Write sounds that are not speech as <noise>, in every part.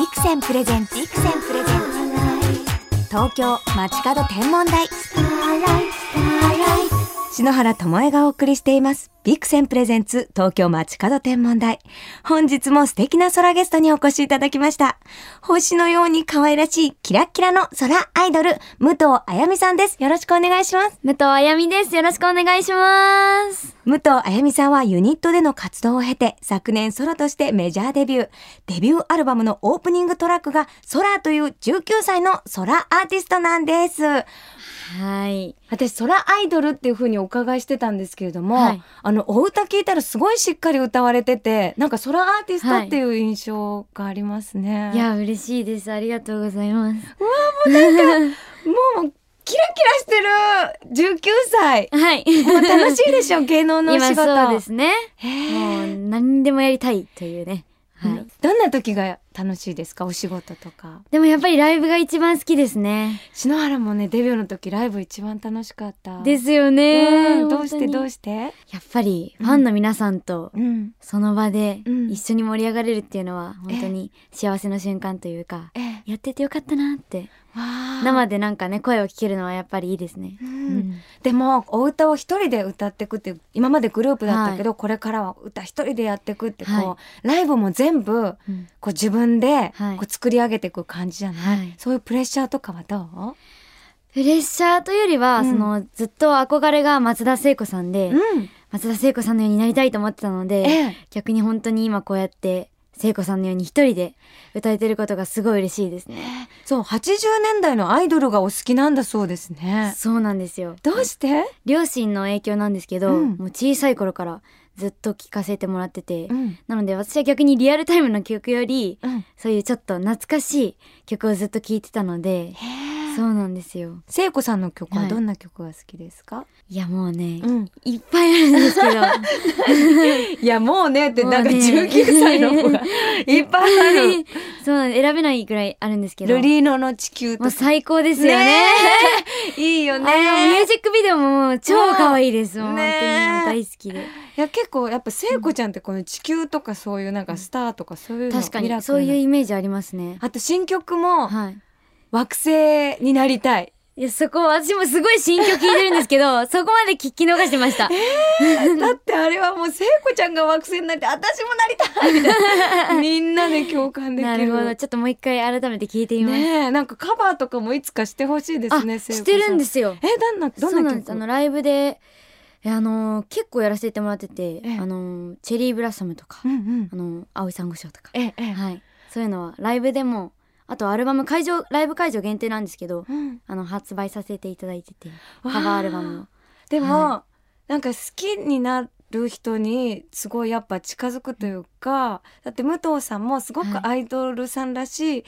ビクセンプレゼンツビクセンプレゼンツ東京街角天文台篠原智恵がお送りしています。ビクセンプレゼンツ東京街角天文台本日も素敵な空ゲストにお越しいただきました星のように可愛らしいキラッキラの空アイドル武藤あやみさんですよろしくお願いします武藤あやみです。よろしくお願いします。武藤あやみさんはユニットでの活動を経て、昨年ソロとしてメジャーデビュー。デビューアルバムのオープニングトラックが、ソラという19歳のソラアーティストなんです。はい。私、ソラアイドルっていう風にお伺いしてたんですけれども、はいあの、お歌聞いたらすごいしっかり歌われてて、なんかソラアーティストっていう印象がありますね。いや、嬉しいです。ありがとうございます。もう、キラキラしてる19歳。はい。もう楽しいでしょ、芸能のお仕今事。<laughs> そうですね。もう何でもやりたいというね。はい。うん。どんな時が楽しいですか？お仕事とか。でもやっぱりライブが一番好きですね。篠原もねデビューの時ライブ一番楽しかった。ですよね。うん。どうして？どうしして？やっぱりファンの皆さんとうん。その場でうん。一緒に盛り上がれるっていうのは本当に幸せな瞬間というか、ええ。やっててよかったなって。生でなんかね、声を聞けるのはやっぱりいいですね。ううんんでもお歌を一人で歌っていくって今までグループだったけど、これからは歌一人でやっていくってこう、はライブも全部うん。こう自分ではい。こう作り上げていく感じじゃない、はい。そういうプレッシャーとかはどう？プレッシャーというよりは、うん。そのずっと憧れが松田聖子さんで、うん。松田聖子さんのようになりたいと思ってたので、ええ。逆に本当に今こうやって聖子さんのように一人で歌えてることがすごい嬉しいですね。そう80年代のアイドルがお好きなんだそうですね。そうなんですよ。どうして、両親の影響なんですけど、うん。もう小さい頃からずっと聴かせてもらってて、うん。なので私は逆にリアルタイムの曲より、うん、そういうちょっと懐かしい曲をずっと聴いてたので、そうなんですよ。聖子さんの曲はどんな曲が好きですか、いやもうね、うん、いっぱいあるんですけど、<laughs> いやもうねってなんか19歳の子が <laughs> いっぱいあるそうなんです選べないぐらいあるんですけど。ルリーノの地球もう最高ですよね。ねえいいよあのミュねージックビデオも超可愛いです。もうね本当に大好きで。いや結構やっぱ聖子ちゃんってこの地球とかそういうなんかスターとかそういうの確かにそういうイメージありますね。あと新曲もはい。惑星になりたいいや、そこ、私もすごい新曲聴いてるんですけど、<laughs> そこまで聞き逃してました。だってあれはもう聖子ちゃんが惑星になって私もなりたいみたいな <laughs> みんなで共感できるなるほど。ちょっともう一回改めて聞いてみます。ねえなんかカバーとかもいつかしてほしいですねあ、聖子さんしてるんですよ。えどんなどな曲？なんです。あの、ライブで、えあのー結構やらせてもらってて、ええあのーチェリーブラッサムとか、うんうんあのー青い珊瑚礁とか、ええええはい。そういうのはライブでも、あとアルバム会場、ライブ会場限定なんですけど、うん。あの、発売させていただいてて、カバーアルバムを。でも、はなんか好きになる人にすごいやっぱ近づくというかだって武藤さんもすごくアイドルさんらしい、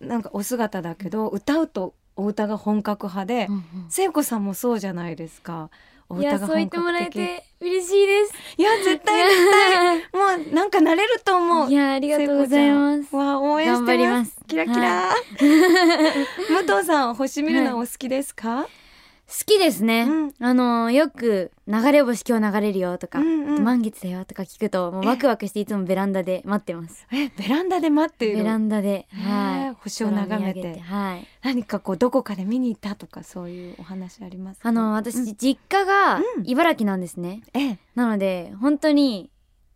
なんかお姿だけど、歌うとお歌が本格派で、うんうん。聖子さんもそうじゃないですか。おいや、歌がそう言ってもらえて嬉しいです。いや絶対絶対。<laughs> もうなんかなれると思う。いや、ありがとうございます。わあ応援してますラキラ、<laughs> 武藤さん星見るのはお好きですか、好きですね。うん。あの、よく、流れ星今日流れるよとか、うんうん。満月だよとか聞くと、もうワクワクしていつもベランダで待ってます。えベランダで待ってベランダで、はい。星を眺めて。はい。何かこうどこかで見に行ったとかそういうお話ありますか？あの、私、うん。実家がうん。茨城なんですね。ええ。なので、本当に、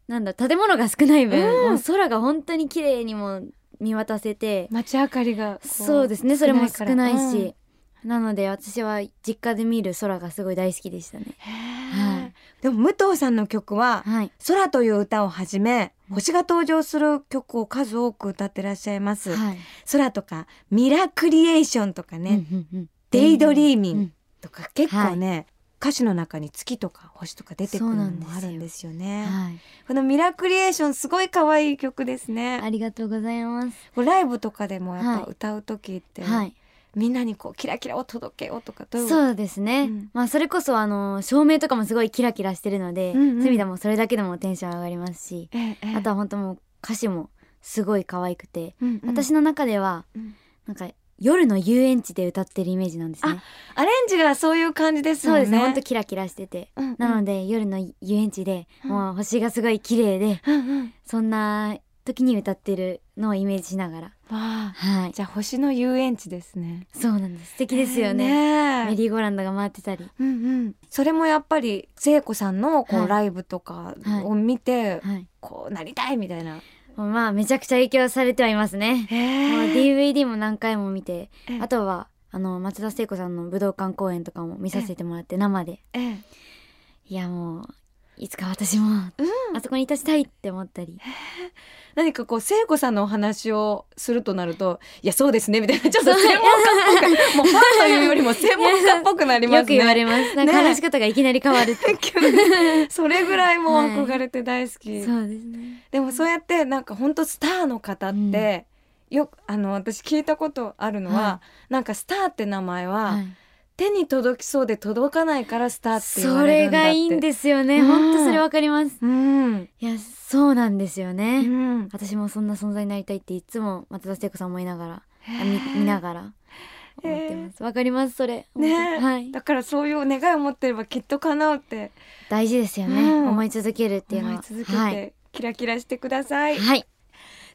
なんだ、建物が少ない分、うん。もう空が本当に綺麗にも見渡せて、街明かりがこそうですね、それも少ないし。うんなので私は実家で見る空がすごい大好きでしたね。はいでも武藤さんの曲ははい。「空」という歌をはじめ星が登場する曲を数多く歌ってらっしゃいます。はい。空とか「ミラクリエーション」とかねうんうんうん「デイドリーミンうん」とか結構ね、歌詞の中に月とか星とか出てくるのもあるんですよね。はい。この「ミラクリエーション」すごい可愛い曲ですね。ありがとうございます。こうライブとかでもやっはいぱ歌う時って、はい。みんなにこうキラキラを届けようとかそうですね。うんまあそれこそあの照明とかもすごいキラキラしてるので、うんうんもそれだけでもテンション上がりますし、ええええあとは本当もう歌詞もすごい可愛くて、うんうん私の中ではうんなんか夜の遊園地で歌ってるイメージなんですね。アレンジがそういう感じですもんね。そうですね。本当キラキラしてて。うんうん。なので夜の遊園地で、もう星がすごい綺麗で、うんうん。そんな時に歌ってるのをイメージしながら。はい。じゃあ星の遊園地ですね。そうなんです。素敵ですよね,、ねえ。メリーゴーランドが回ってたり。うんうん、それもやっぱり聖子さんのこう、はい。ライブとかを見て、はい。こうなりたいみたいな。まあめちゃくちゃ影響されてはいますね、もう DVD も何回も見て。ええ。あとはあの松田聖子さんの武道館公演とかも見させてもらって生で。ええ。いやもういつか私もうん。あそこに立ちたいって思ったり。何かこう聖子さんのお話をするとなるといやそうですねみたいなちょっと専門家っぽくもうファンというよりも <laughs> 専門家っぽくなりますね。よく言われます。なんかね。話し方がいきなり変わるって、<laughs> 急に。それぐらいもう憧れて大好き、そうですね。でもそうやってなんか本当スターの方って、よくあの私聞いたことあるのは、はなんかスターって名前は、はい手に届きそうで届かないからスターって言わそれれるんだって。がいいんですよね、うんほんとそれわかります。うん、いやそうなんですようね、ん、私もそんな存在になりたいっていつも松田聖子さん思いながらあ見見ながら思ってます。わかりますそれ。ね本当はい。だからそういう願いを持ってればきっと叶うって。大事ですよね、うん。思い続けるっていうのは。思い続けて、はい、キラキラしてください、はい、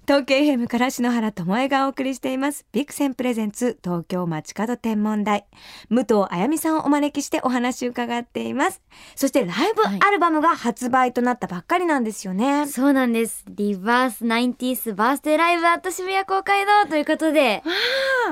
東京 FM から篠原智恵がお送りしています。ビクセンプレゼンツ東京街角天文台。武藤あやみさんをお招きしてお話を伺っています。そしてライブはい。アルバムが発売となったばっかりなんですよね、そうなんです。リバース 90s バースデーライブアット渋谷公会堂ということで。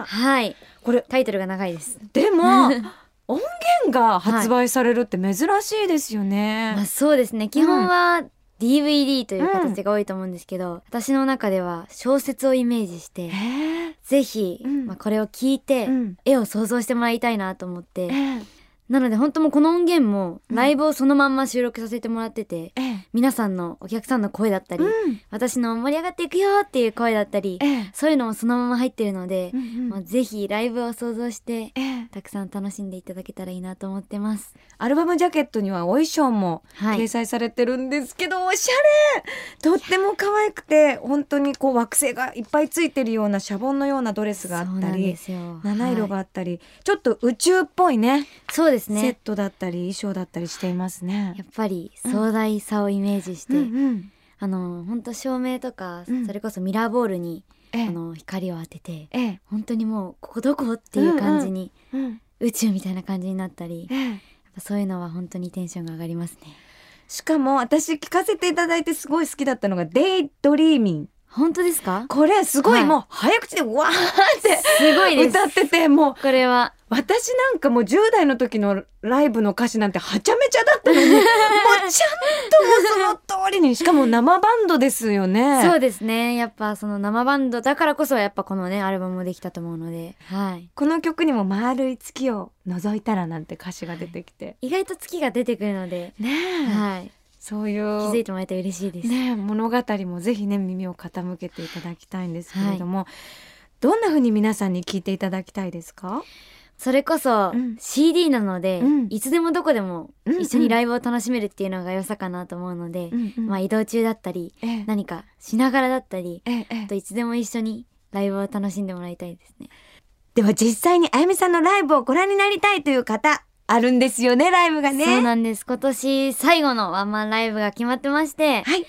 はい。これタイトルが長いです。でも <laughs> 音源が発売されるって珍しいですよね、まあそうですね。基本は DVD という形が多いと思うんですけど、私の中では小説をイメージしてえー。ぜひ、うん。まあ、これを聞いて、うん。絵を想像してもらいたいなと思って、えーなので本当もうこの音源もうん。ライブをそのまんま収録させてもらってて、えー皆さんのお客さんの声だったり、うん。私の盛り上がっていくよっていう声だったり、えーそういうのもそのまま入ってるのでう、んうん。まあ、ぜひライブを想像してえーたくさん楽しんでいただけたらいいなと思ってます。アルバムジャケットにはお衣装もはい。掲載されてるんですけど、おしゃれ。とっても可愛くて本当にこう惑星がいっぱいついてるようなシャボンのようなドレスがあったり。七色がはい。あったり、ちょっと宇宙っぽいね。そうですセッね。トだったり衣装だったりしていますねや。っぱり壮大さをイメージして、うんうんあの本当照明とか、うんそれこそミラーボールに、ええあの光を当ててええ本当にもうここどこっていう感じに、うん宇宙みたいな感じになったり、ええやっぱそういうのは本当にテンションが上がりますね。しかも私聞かせていただいてすごい好きだったのが「デイドリーミン本当ですか？これすごいはいもう早口でわーってすごい。歌っててもうこれは私なんかもう10代の時のライブの歌詞なんてはちゃめちゃだったのに <laughs> もうちゃんとその通りにしかも生バンドですよね。そうですね。やっぱその生バンドだからこそやっぱこのねアルバムもできたと思うので、はい。この曲にも「丸い月を覗いたら」なんて歌詞が出てきて、意外と月が出てくるので、ねえ、はい。そうい気づういてもらえて嬉しいです。ねえ物語もぜひね耳を傾けていただきたいんですけれども、どんな風に皆さんに聞いていただきたいですか？それこそうん。CD なので、うん。いつでもどこでもうん一緒にライブを楽しめるっていうのが良さかなと思うので、うんうん。まあ移動中だったり、ええ。何かしながらだったり、ええといつでも一緒にライブを楽しんでもらいたいですね。では実際にあやみさんのライブをご覧になりたいという方あるんですよねライブがね。そうなんです。今年最後のワンマンライブが決まってまして、はい。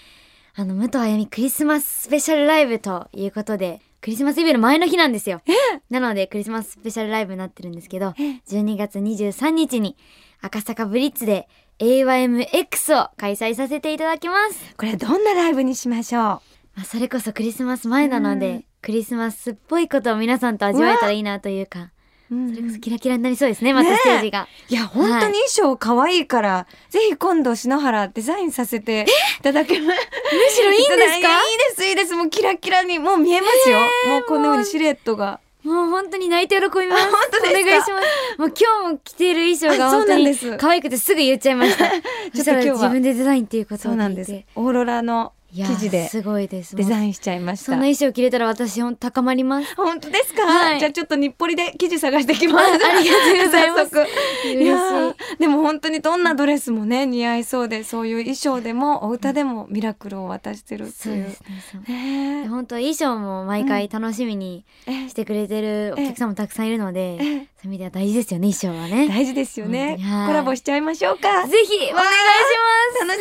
あの、武藤あやみクリスマススペシャルライブということで、クリスマスイブの前の日なんですよ。なので、クリスマススペシャルライブになってるんですけど、12月23日に赤坂ブリッツで AYMX を開催させていただきます。これどんなライブにしましょう？まあ、それこそクリスマス前なので、うん。クリスマスっぽいことを皆さんと味わえたらいいなというか、うんそれこそキラキラになりそうですね、またステージが。いや本当に衣装可愛いから、ぜひ今度篠原デザインさせていただけます。むしろいいんですか？いいですいいですもうキラキラにもう見えますよ。もうこのようにシルエットが。もう本当に泣いて喜びます。あ本当お願いします。もう今日も着ている衣装が本当に可愛くてすぐ言っちゃいました。<laughs> そしたら今日は自分でデザインっていうことを聞いて。なんです。オーロラの生地ですごいです。デザン。インしちゃいました。そんな衣装着れたら私ほんと高まります。本当ですか、はいじゃあちょっと日暮里で生地探してきます。あありがとうございます嬉しいでも本当にどんなドレスもね似合いそうでそういう衣装でもお歌でもミラクルを渡してるっていう。そうですね。ねえ本当衣装も毎回楽しみにえしてくれてるお客さんもたくさんいるので、ええそういう意味では大事ですよね、衣装はね。大事ですよねコラボしちゃいましょうかぜひ、お願いします。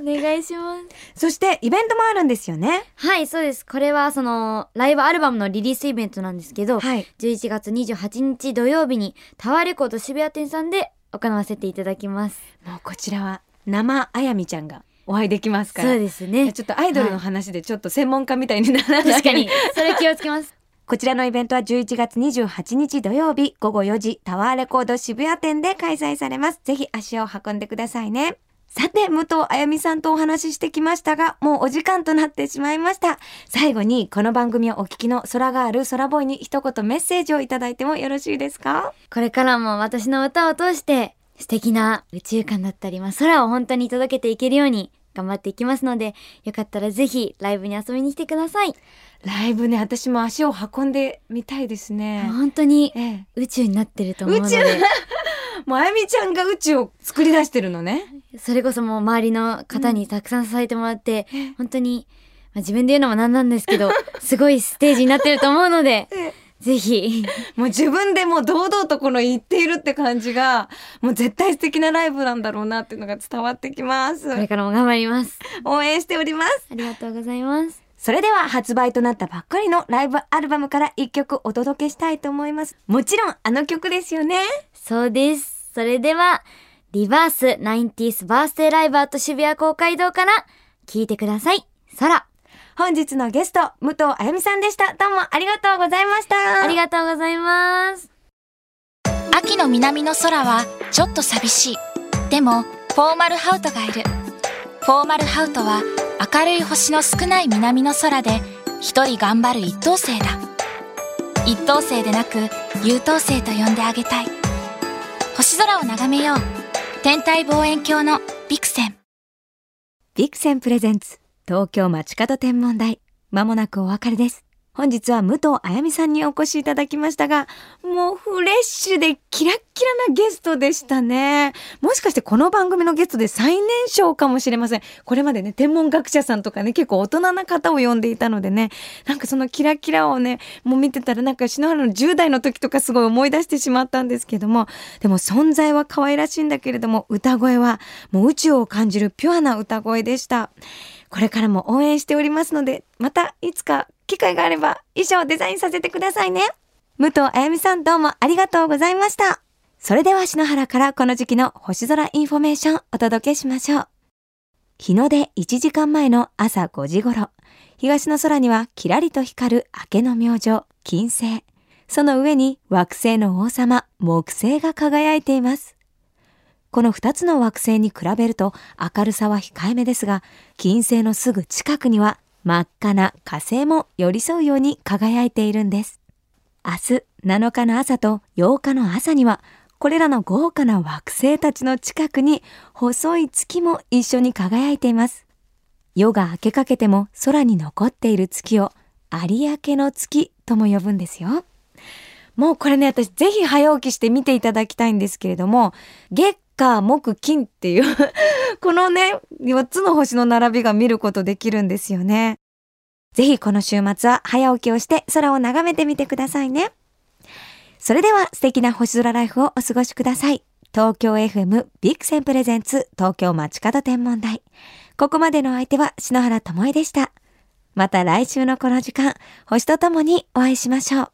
お願いします。そしてイベントもあるんですよねはい、そうです。これは、その、ライブアルバムのリリースイベントなんですけど、はい11月28日土曜日に、タワーレコード渋谷店さんで行わせていただきます。もうこちらは生あやみちゃんがお会いできますからそうですね。ちょっとアイドルの話でちょっと専門家みたいにならない確かに、それ気をつけます。こちらのイベントは11月28日土曜日午後4時タワーレコード渋谷店で開催されます。ぜひ足を運んでくださいね。さて、武藤あやみさんとお話ししてきましたが、もうお時間となってしまいました。最後に、この番組をお聞きの空ガール、空ボーイに一言メッセージをいただいてもよろしいですか？これからも私の歌を通して、素敵な宇宙観だったり、まあ、空を本当に届けていけるように頑張っていきますので、よかったらぜひライブに遊びに来てください。ライブね、私も足を運んでみたいですね。本当にええ。宇宙になってると思うので、宇宙？<laughs> もうあやみちゃんが宇宙を作り出してるのね。それこそもう周りの方にたくさん支えてもらって、本当に、まあ、自分で言うのもなんなんですけど、<laughs> すごいステージになってると思うので、ぜひ、もう自分でもう堂々とこの言っているって感じが、もう絶対素敵なライブなんだろうなっていうのが伝わってきます。これからも頑張ります。応援しております。ありがとうございます。それでは発売となったばっかりのライブアルバムから一曲お届けしたいと思います。もちろんあの曲ですよね。そうです。それでは、リバース 90s バースデーライブアート渋谷公会堂から聴いてください。空。本日のゲスト、武藤あやみさんでした。どうもありがとうございました。ありがとうございます。秋の南の空はちょっと寂しい。でも、フォーマルハウトがいる。フォーマルハウトは明るい星の少ない南の空で一人頑張る一等星だ。一等星でなく優等星と呼んであげたい。星空を眺めよう。天体望遠鏡のビクセン。ビクセンプレゼンツ東京街角天文台まもなくお別れです本日は武藤あやみさんにお越しいただきましたがもうフレッシュでキラッキラなゲストでしたね。もしかしてこの番組のゲストで最年少かもしれません。これまでね天文学者さんとかね結構大人な方を呼んでいたのでねなんかそのキラキラをねもう見てたらなんか篠原の10代の時とかすごい思い出してしまったんですけどもでも存在は可愛らしいんだけれども歌声はもう宇宙を感じるピュアな歌声でした。これからも応援しておりますのでまたいつか機会があれば衣装をデザインさせてくださいね。武藤彩未さんどうもありがとうございました。それでは篠原からこの時期の星空インフォメーションお届けしましょう。日の出1時間前の朝5時頃東の空にはキラリと光る明けの明星金星。その上に惑星の王様木星が輝いています。この2つの惑星に比べると明るさは控えめですが、金星のすぐ近くには真っ赤な火星も寄り添うように輝いているんです。明日7日の朝と8日の朝には、これらの豪華な惑星たちの近くに細い月も一緒に輝いています。夜が明けかけても空に残っている月を有明の月とも呼ぶんですよ。もうこれね、私ぜひ早起きして見ていただきたいんですけれども、月火木金っていう <laughs> このね、4つの星の並びが見ることできるんですよね。ぜひこの週末は早起きをして空を眺めてみてくださいね。それでは素敵な星空ライフをお過ごしください。東京 FM ビクセンプレゼンツ東京街角天文台。ここまでの相手は篠原智恵でした。また来週のこの時間、星とともにお会いしましょう。